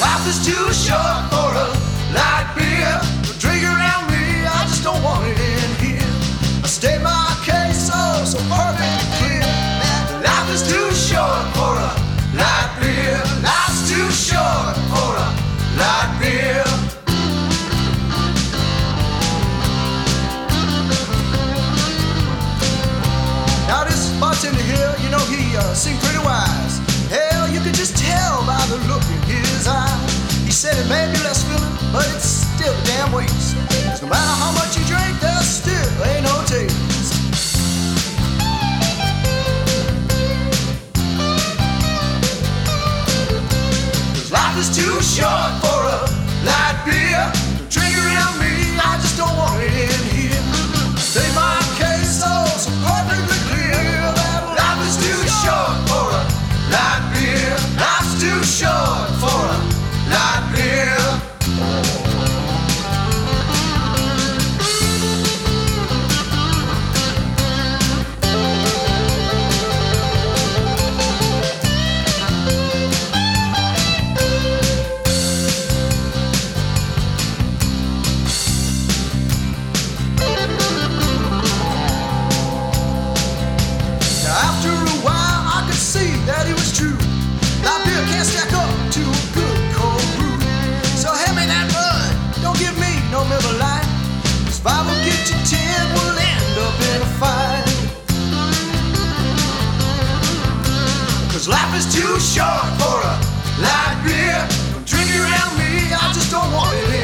life is too short for a light beer. Drink around me, I just don't want it in here. I state my case oh so perfectly clear. Life is too short for a light beer. Life's too short for a light beer. Now this bartender here, you know he uh, seemed pretty wise. 'Cause no matter how much you drink, there still ain't no taste. Life is too short for a light beer. Drink around me, life is too short for a light beer. Don't drink around me, I just don't want it